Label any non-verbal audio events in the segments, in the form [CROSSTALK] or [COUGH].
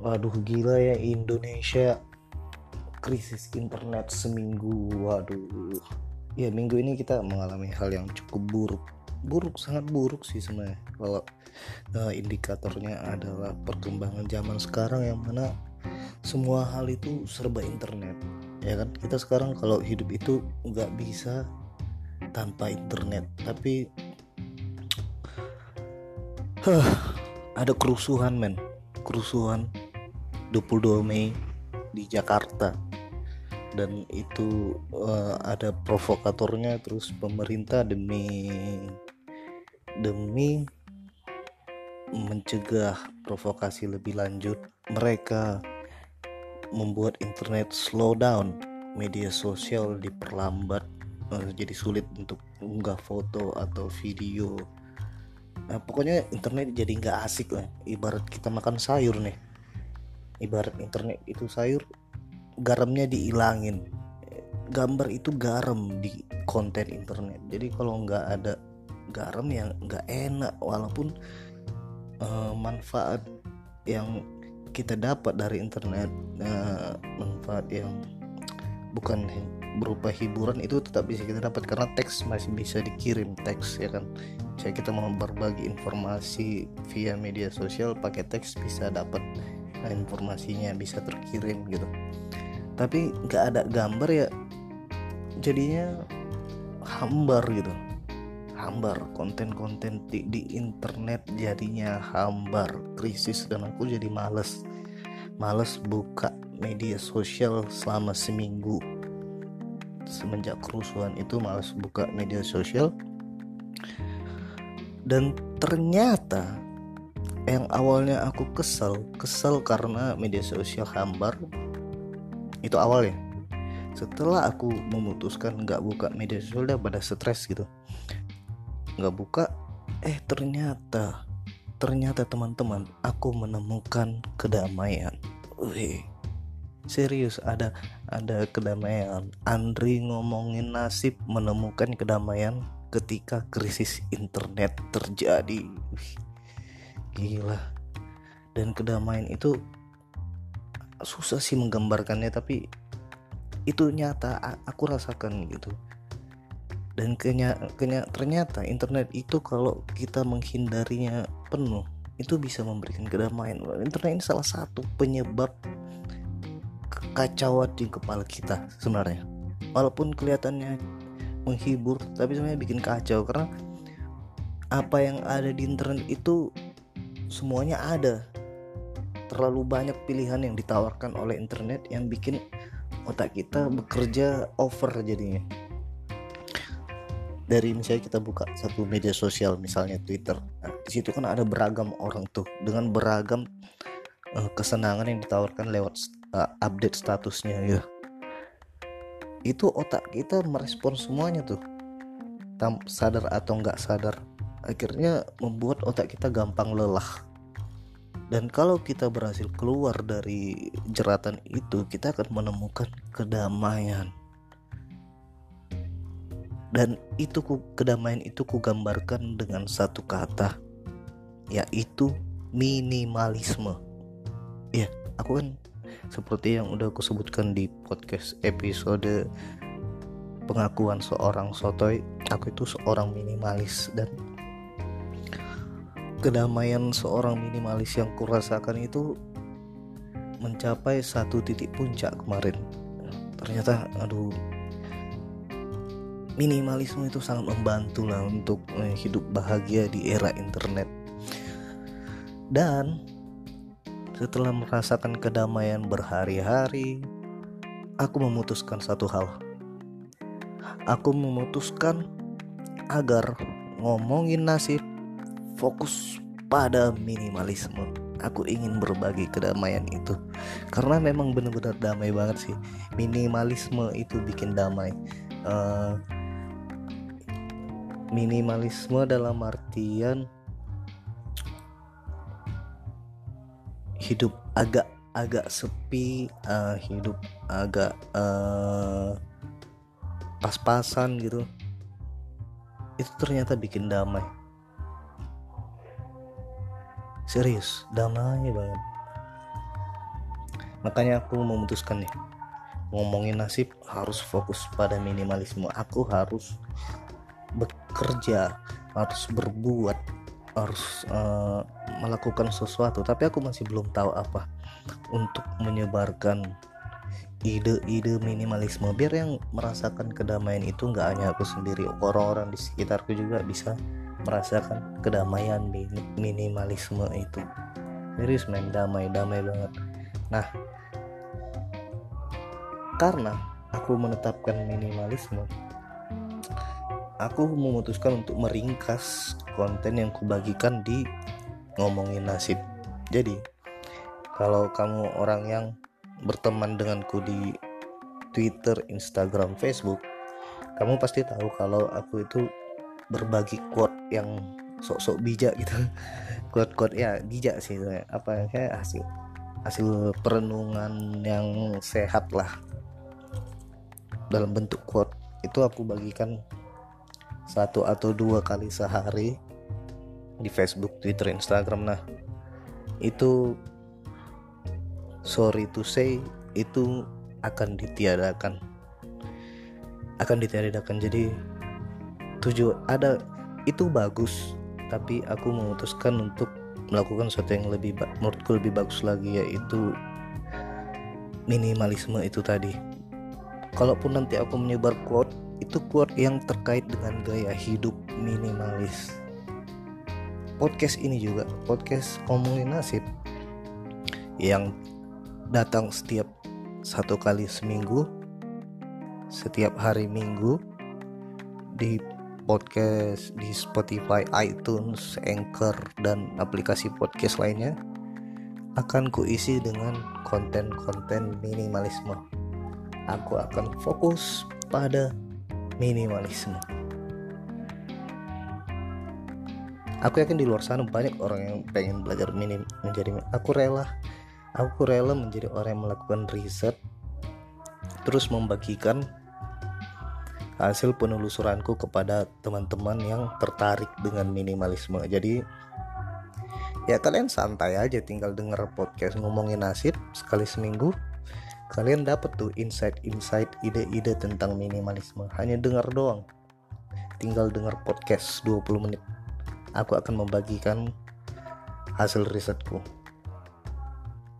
Waduh gila ya Indonesia krisis internet seminggu. Waduh. Ya minggu ini kita mengalami hal yang cukup buruk. Buruk sangat buruk sih sebenarnya. Kalau uh, indikatornya adalah perkembangan zaman sekarang yang mana semua hal itu serba internet. Ya kan kita sekarang kalau hidup itu nggak bisa tanpa internet. Tapi huh, ada kerusuhan men kerusuhan 22 Mei di Jakarta. Dan itu uh, ada provokatornya terus pemerintah demi demi mencegah provokasi lebih lanjut mereka membuat internet slow down media sosial diperlambat uh, jadi sulit untuk unggah foto atau video. Nah, pokoknya internet jadi nggak asik lah. Ibarat kita makan sayur nih ibarat internet itu sayur garamnya dihilangin. Gambar itu garam di konten internet. Jadi kalau nggak ada garam yang nggak enak. Walaupun uh, manfaat yang kita dapat dari internet uh, manfaat yang bukan berupa hiburan itu tetap bisa kita dapat karena teks masih bisa dikirim teks ya kan? Saya kita mau berbagi informasi via media sosial pakai teks bisa dapat nah informasinya bisa terkirim gitu. Tapi nggak ada gambar ya jadinya hambar gitu. Hambar konten-konten di, di internet jadinya hambar. Krisis dan aku jadi males. Males buka media sosial selama seminggu. Semenjak kerusuhan itu males buka media sosial. Dan ternyata yang awalnya aku kesel kesel karena media sosial hambar. Itu awalnya. Setelah aku memutuskan nggak buka media sosial pada stres gitu. Nggak buka eh ternyata ternyata teman-teman aku menemukan kedamaian. Wih, serius ada ada kedamaian. Andri ngomongin nasib menemukan kedamaian ketika krisis internet terjadi. Wih, gila. Dan kedamaian itu susah sih menggambarkannya tapi itu nyata aku rasakan gitu. Dan kenya, kenya ternyata internet itu kalau kita menghindarinya penuh itu bisa memberikan kedamaian. Internet ini salah satu penyebab kekacauan di kepala kita sebenarnya. Walaupun kelihatannya menghibur tapi sebenarnya bikin kacau karena apa yang ada di internet itu semuanya ada. Terlalu banyak pilihan yang ditawarkan oleh internet yang bikin otak kita bekerja over jadinya. Dari misalnya kita buka satu media sosial misalnya Twitter. Nah, di situ kan ada beragam orang tuh dengan beragam uh, kesenangan yang ditawarkan lewat uh, update statusnya ya. Itu otak kita merespon semuanya tuh. Sadar atau nggak sadar akhirnya membuat otak kita gampang lelah. Dan kalau kita berhasil keluar dari jeratan itu kita akan menemukan kedamaian. Dan itu kedamaian itu ku gambarkan dengan satu kata yaitu minimalisme. Ya aku kan seperti yang udah aku sebutkan di podcast episode pengakuan seorang sotoy aku itu seorang minimalis dan kedamaian seorang minimalis yang kurasakan itu mencapai satu titik puncak kemarin. Ternyata aduh minimalisme itu sangat membantu lah untuk eh, hidup bahagia di era internet. Dan setelah merasakan kedamaian berhari-hari aku memutuskan satu hal. Aku memutuskan agar ngomongin nasib fokus pada minimalisme. Aku ingin berbagi kedamaian itu. Karena memang benar-benar damai banget sih. Minimalisme itu bikin damai. Uh, minimalisme dalam artian hidup agak agak sepi uh, hidup agak uh, pas-pasan gitu. Itu ternyata bikin damai serius damai banget. Makanya aku memutuskan nih ngomongin nasib harus fokus pada minimalisme. Aku harus bekerja harus berbuat harus uh, melakukan sesuatu. Tapi aku masih belum tahu apa untuk menyebarkan ide-ide minimalisme. Biar yang merasakan kedamaian itu nggak hanya aku sendiri orang-orang di sekitarku juga bisa merasakan kedamaian minimalisme itu. Serius main damai damai banget. Nah karena aku menetapkan minimalisme aku memutuskan untuk meringkas konten yang kubagikan di ngomongin nasib. Jadi kalau kamu orang yang berteman denganku di Twitter, Instagram, Facebook kamu pasti tahu kalau aku itu berbagi quote yang sok-sok bijak gitu [LAUGHS] quote-quote ya bijak sih apa kayak hasil hasil perenungan yang sehat lah dalam bentuk quote itu aku bagikan satu atau dua kali sehari di Facebook, Twitter, Instagram. Nah, itu sorry to say itu akan ditiadakan. Akan ditiadakan. Jadi tujuh ada itu bagus, tapi aku memutuskan untuk melakukan sesuatu yang lebih menurutku lebih bagus lagi yaitu minimalisme itu tadi. Kalaupun nanti aku menyebar quote itu quote yang terkait dengan gaya hidup minimalis. Podcast ini juga podcast ngomongin nasib yang datang setiap satu kali seminggu setiap hari minggu di podcast di Spotify, iTunes, Anchor dan aplikasi podcast lainnya akan kuisi dengan konten-konten minimalisme aku akan fokus pada minimalisme. Aku yakin di luar sana banyak orang yang pengen belajar minim menjadi aku rela aku rela menjadi orang yang melakukan riset terus membagikan hasil penelusuranku kepada teman-teman yang tertarik dengan minimalisme. Jadi ya kalian santai aja tinggal denger podcast ngomongin nasib sekali seminggu kalian dapat tuh insight-insight ide-ide tentang minimalisme. Hanya dengar doang. Tinggal dengar podcast 20 menit. Aku akan membagikan hasil risetku.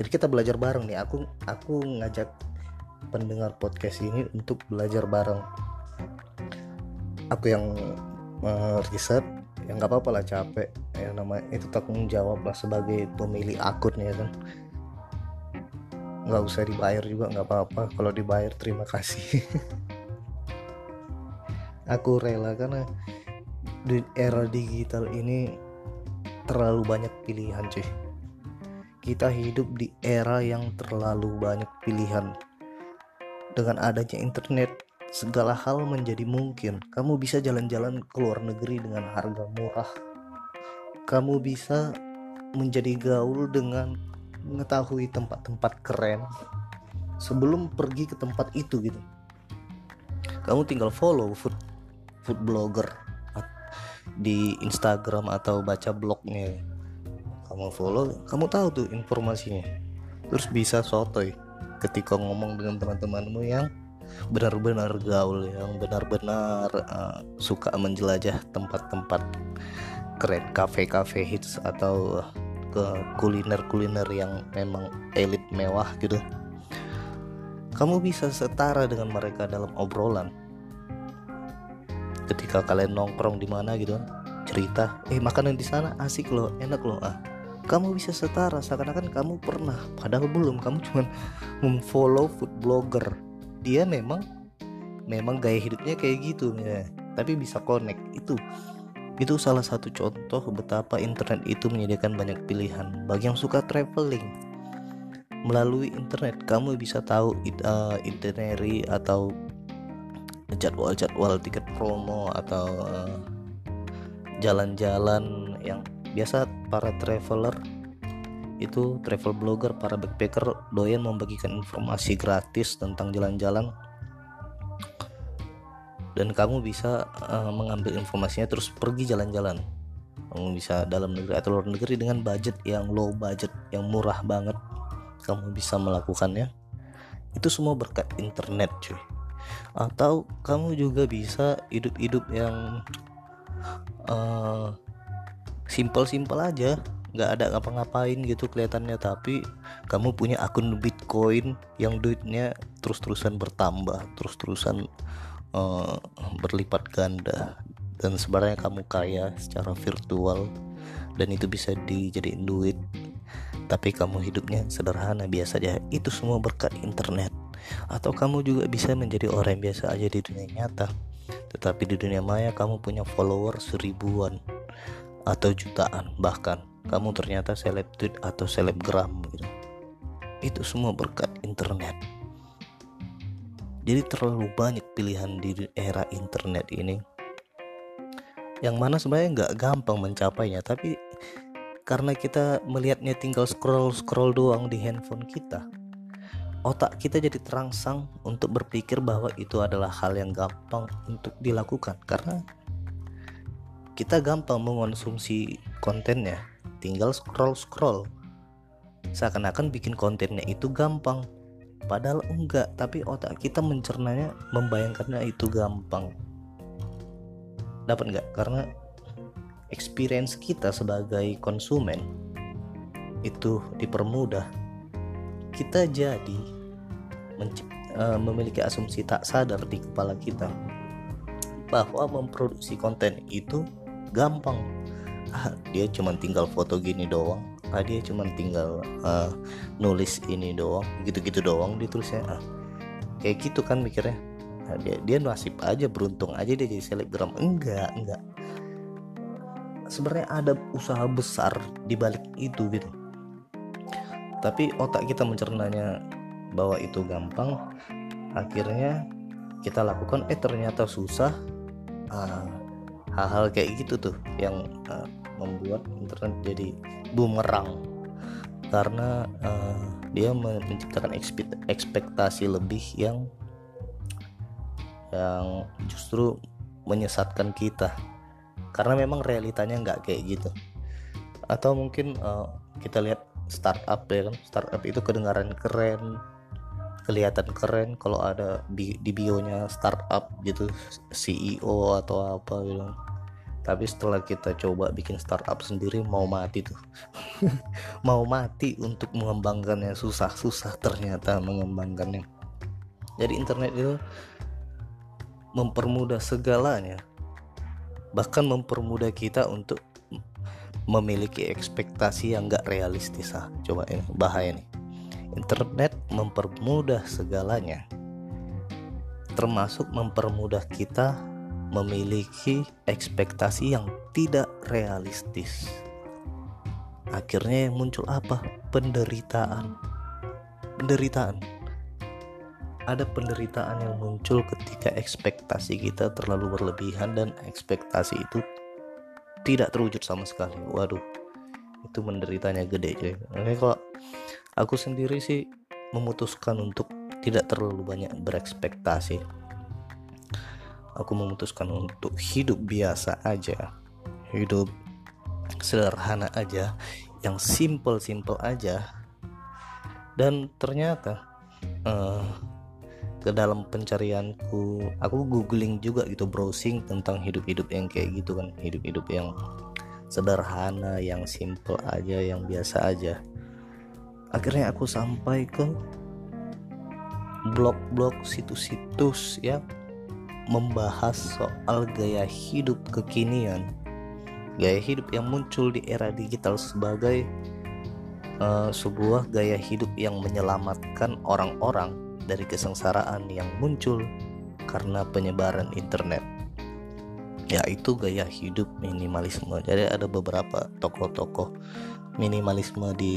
Jadi kita belajar bareng nih. Aku aku ngajak pendengar podcast ini untuk belajar bareng aku yang uh, riset ya nggak apa-apa lah capek. Ya nama itu tanggung jawab lah sebagai pemilik akun ya kan. Nggak usah dibayar juga nggak apa-apa. Kalau dibayar terima kasih. [LAUGHS] Aku rela karena di era digital ini terlalu banyak pilihan cuy. Kita hidup di era yang terlalu banyak pilihan. Dengan adanya internet segala hal menjadi mungkin. Kamu bisa jalan-jalan ke luar negeri dengan harga murah. Kamu bisa menjadi gaul dengan mengetahui tempat-tempat keren. Sebelum pergi ke tempat itu gitu. Kamu tinggal follow food food blogger di Instagram atau baca blognya. Kamu follow kamu tahu tuh informasinya. Terus bisa sotoy ketika ngomong dengan teman-temanmu yang benar-benar gaul yang benar-benar uh, suka menjelajah tempat-tempat keren kafe-kafe hits atau ke kuliner-kuliner yang memang elit mewah gitu. Kamu bisa setara dengan mereka dalam obrolan. Ketika kalian nongkrong di mana gitu cerita eh makanan di sana asik loh enak loh. Ah kamu bisa setara seakan-akan kamu pernah padahal belum. Kamu cuma [LAUGHS] memfollow food blogger dia memang memang gaya hidupnya kayak gitu ya tapi bisa connect itu itu salah satu contoh betapa internet itu menyediakan banyak pilihan bagi yang suka traveling. Melalui internet kamu bisa tahu uh, itinerary atau jadwal-jadwal tiket promo atau uh, jalan-jalan yang biasa para traveler itu travel blogger para backpacker doyan membagikan informasi gratis tentang jalan-jalan. Dan kamu bisa uh, mengambil informasinya terus pergi jalan-jalan. Kamu bisa dalam negeri atau luar negeri dengan budget yang low budget yang murah banget. Kamu bisa melakukannya. Itu semua berkat internet cuy. Atau kamu juga bisa hidup-hidup yang uh, simple-simple aja nggak ada ngapa-ngapain gitu kelihatannya. Tapi kamu punya akun Bitcoin yang duitnya terus-terusan bertambah terus-terusan uh, berlipat ganda. Dan sebenarnya kamu kaya secara virtual dan itu bisa dijadiin duit. Tapi kamu hidupnya sederhana biasa aja. Itu semua berkat internet. Atau kamu juga bisa menjadi orang yang biasa aja di dunia nyata. Tetapi di dunia maya kamu punya follower seribuan atau jutaan bahkan kamu ternyata seleb tweet atau selebgram gitu. Itu semua berkat internet. Jadi terlalu banyak pilihan di era internet ini. Yang mana sebenarnya nggak gampang mencapainya tapi karena kita melihatnya tinggal scroll scroll doang di handphone kita otak kita jadi terangsang untuk berpikir bahwa itu adalah hal yang gampang untuk dilakukan. Karena kita gampang mengonsumsi kontennya. Tinggal scroll scroll. Seakan-akan bikin kontennya itu gampang. Padahal enggak tapi otak kita mencernanya membayangkannya itu gampang. Dapat enggak? Karena experience kita sebagai konsumen itu dipermudah. Kita jadi uh, memiliki asumsi tak sadar di kepala kita bahwa memproduksi konten itu gampang ah, dia cuma tinggal foto gini doang. Ah, dia cuma tinggal uh, nulis ini doang gitu-gitu doang ditulisnya ah, kayak gitu kan mikirnya. Nah, dia dia nasib aja beruntung aja dia jadi selebgram. Enggak enggak. Sebenarnya ada usaha besar di balik itu gitu. Tapi otak kita mencernanya bahwa itu gampang. Akhirnya kita lakukan eh ternyata susah. Uh, hal-hal kayak gitu tuh yang uh, membuat internet jadi bumerang. Karena uh, dia menciptakan ekspektasi lebih yang yang justru menyesatkan kita. Karena memang realitanya nggak kayak gitu. Atau mungkin uh, kita lihat startup ya kan startup itu kedengaran keren kelihatan keren kalau ada di, di bionya startup gitu CEO atau apa gitu tapi setelah kita coba bikin startup sendiri mau mati tuh. [LAUGHS] Mau mati untuk mengembangkannya susah-susah ternyata mengembangkannya. Jadi internet itu mempermudah segalanya. Bahkan mempermudah kita untuk memiliki ekspektasi yang gak realistis. Ah coba ini bahaya nih. Internet mempermudah segalanya, termasuk mempermudah kita memiliki ekspektasi yang tidak realistis. Akhirnya yang muncul apa? Penderitaan. Penderitaan. Ada penderitaan yang muncul ketika ekspektasi kita terlalu berlebihan dan ekspektasi itu tidak terwujud sama sekali. Waduh, itu menderitanya gede cuy. Oke kalau aku sendiri sih memutuskan untuk tidak terlalu banyak berekspektasi aku memutuskan untuk hidup biasa aja. Hidup sederhana aja yang simple-simple aja. Dan ternyata uh, ke dalam pencarianku aku googling juga gitu browsing tentang hidup-hidup yang kayak gitu kan. Hidup-hidup yang sederhana yang simple aja yang biasa aja. Akhirnya aku sampai ke blog-blog situs-situs yang membahas soal gaya hidup kekinian. Gaya hidup yang muncul di era digital sebagai uh, sebuah gaya hidup yang menyelamatkan orang-orang dari kesengsaraan yang muncul karena penyebaran internet yaitu gaya hidup minimalisme. Jadi ada beberapa tokoh-tokoh minimalisme di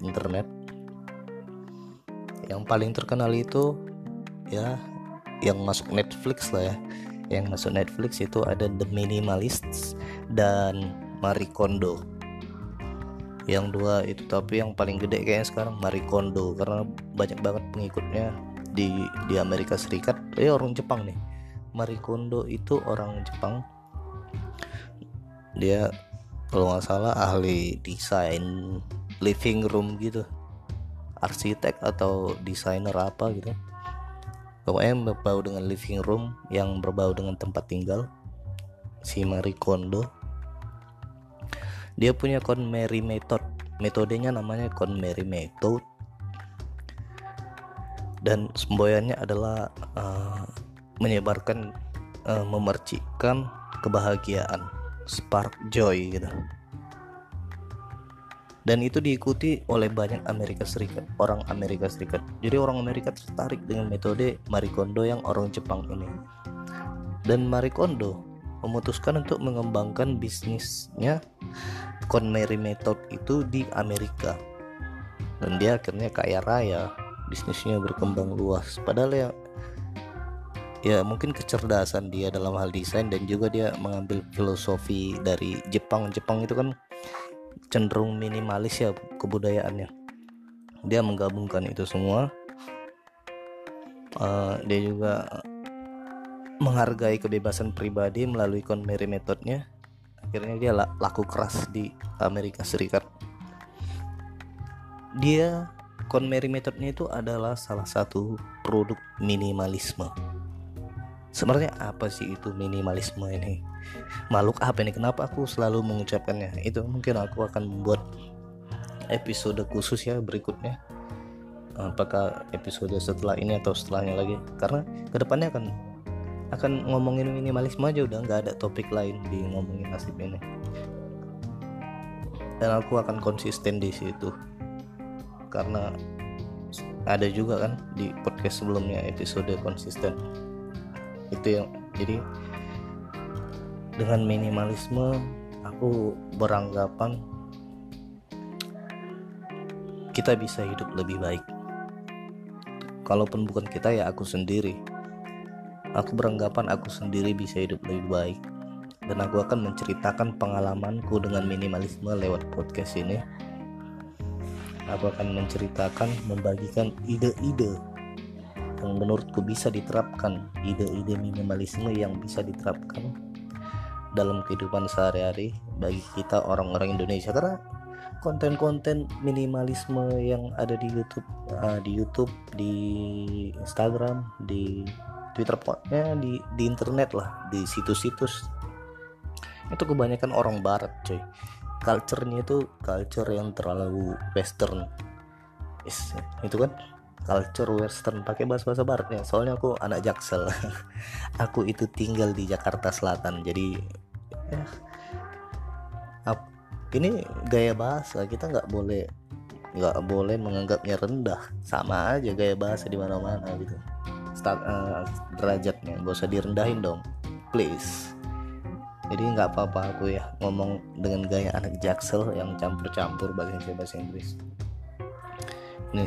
internet. Yang paling terkenal itu ya yang masuk Netflix lah ya. Yang masuk Netflix itu ada The Minimalists dan Marie Kondo. Yang dua itu tapi yang paling gede kayaknya sekarang Marie Kondo. Karena banyak banget pengikutnya di di Amerika Serikat. Eh orang Jepang nih. Marie Kondo itu orang Jepang. Dia kalau nggak salah ahli desain living room gitu. Arsitek atau desainer apa gitu pokoknya berbau dengan living room yang berbau dengan tempat tinggal si Marie Kondo. Dia punya KonMari method metodenya namanya KonMari method dan semboyannya adalah uh, menyebarkan uh, memercikan kebahagiaan spark joy gitu dan itu diikuti oleh banyak Amerika Serikat orang Amerika Serikat. Jadi orang Amerika tertarik dengan metode Marie Kondo yang orang Jepang ini. Dan Marie Kondo memutuskan untuk mengembangkan bisnisnya KonMari Method itu di Amerika. Dan dia akhirnya kaya raya bisnisnya berkembang luas. Padahal ya ya mungkin kecerdasan dia dalam hal desain dan juga dia mengambil filosofi dari Jepang. Jepang itu kan cenderung minimalis ya kebudayaannya. Dia menggabungkan itu semua. Uh, dia juga menghargai kebebasan pribadi melalui KonMari metodenya akhirnya dia laku keras di Amerika Serikat. Dia KonMari metodenya itu adalah salah satu produk minimalisme sebenarnya apa sih itu minimalisme ini? Makhluk apa ini? Kenapa aku selalu mengucapkannya? Itu mungkin aku akan membuat episode khusus ya berikutnya. Apakah episode setelah ini atau setelahnya lagi? Karena ke depannya akan akan ngomongin minimalisme aja udah nggak ada topik lain di ngomongin nasib ini. Dan aku akan konsisten di situ. Karena ada juga kan di podcast sebelumnya episode konsisten itu yang jadi dengan minimalisme aku beranggapan kita bisa hidup lebih baik. Kalaupun bukan kita ya aku sendiri. Aku beranggapan aku sendiri bisa hidup lebih baik. Dan aku akan menceritakan pengalamanku dengan minimalisme lewat podcast ini. Aku akan menceritakan membagikan ide-ide yang menurutku bisa diterapkan ide-ide minimalisme yang bisa diterapkan dalam kehidupan sehari-hari bagi kita orang-orang Indonesia. Karena konten-konten minimalisme yang ada di YouTube uh, di YouTube di Instagram di Twitter pokoknya di di internet lah di situs-situs. Itu kebanyakan orang barat coy. Culture-nya itu culture yang terlalu western. Itu kan culture western pakai bahasa bahasa barat ya. Soalnya aku anak jaksel. [LAUGHS] Aku itu tinggal di Jakarta Selatan jadi ya. Ini gaya bahasa kita nggak boleh nggak boleh menganggapnya rendah. Sama aja gaya bahasa di mana-mana gitu. Start, uh, derajatnya gak usah direndahin dong please. Jadi nggak apa-apa aku ya ngomong dengan gaya anak jaksel yang campur-campur bahasa bahasa Inggris. Ini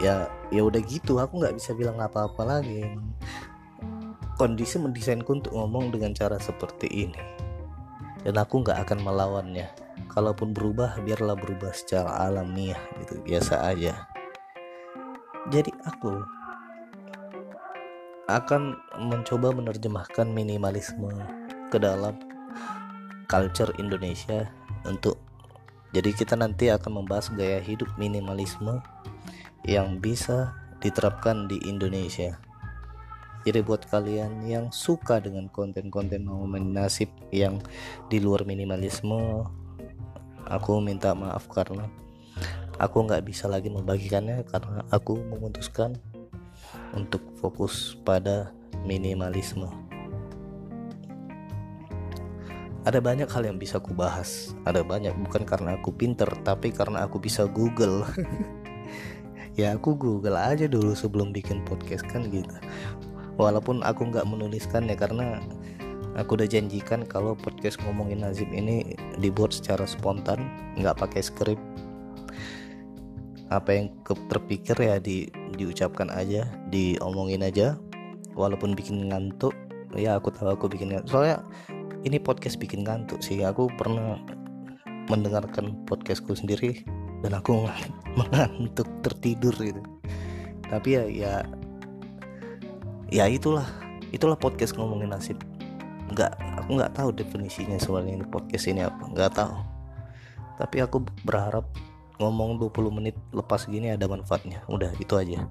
ya ya udah gitu. Aku nggak bisa bilang apa-apa lagi. Kondisi mendesainku untuk ngomong dengan cara seperti ini. Dan aku nggak akan melawannya. Kalaupun berubah biarlah berubah secara alamiah gitu biasa aja. Jadi aku akan mencoba menerjemahkan minimalisme ke dalam culture Indonesia untuk jadi kita nanti akan membahas gaya hidup minimalisme yang bisa diterapkan di Indonesia. Jadi buat kalian yang suka dengan konten-konten momen nasib yang di luar minimalisme aku minta maaf karena aku nggak bisa lagi membagikannya karena aku memutuskan untuk fokus pada minimalisme. Ada banyak hal yang bisa aku bahas. Ada banyak bukan karena aku pinter tapi karena aku bisa google [LAUGHS] ya aku google aja dulu sebelum bikin podcast kan gitu. Walaupun aku nggak menuliskan ya karena aku udah janjikan kalau podcast ngomongin Nazib ini dibuat secara spontan nggak pakai skrip. Apa yang terpikir ya di diucapkan aja diomongin aja. Walaupun bikin ngantuk ya aku tahu aku bikin ngantuk. Soalnya ini podcast bikin ngantuk sih. Aku pernah mendengarkan podcastku sendiri dan aku mengantuk tertidur gitu. Tapi ya ya ya itulah. Itulah podcast ngomongin nasib. Nggak aku nggak tahu definisinya soalnya ini podcast ini apa. Nggak tahu. Tapi aku berharap ngomong 20 menit lepas gini ada manfaatnya. Udah itu aja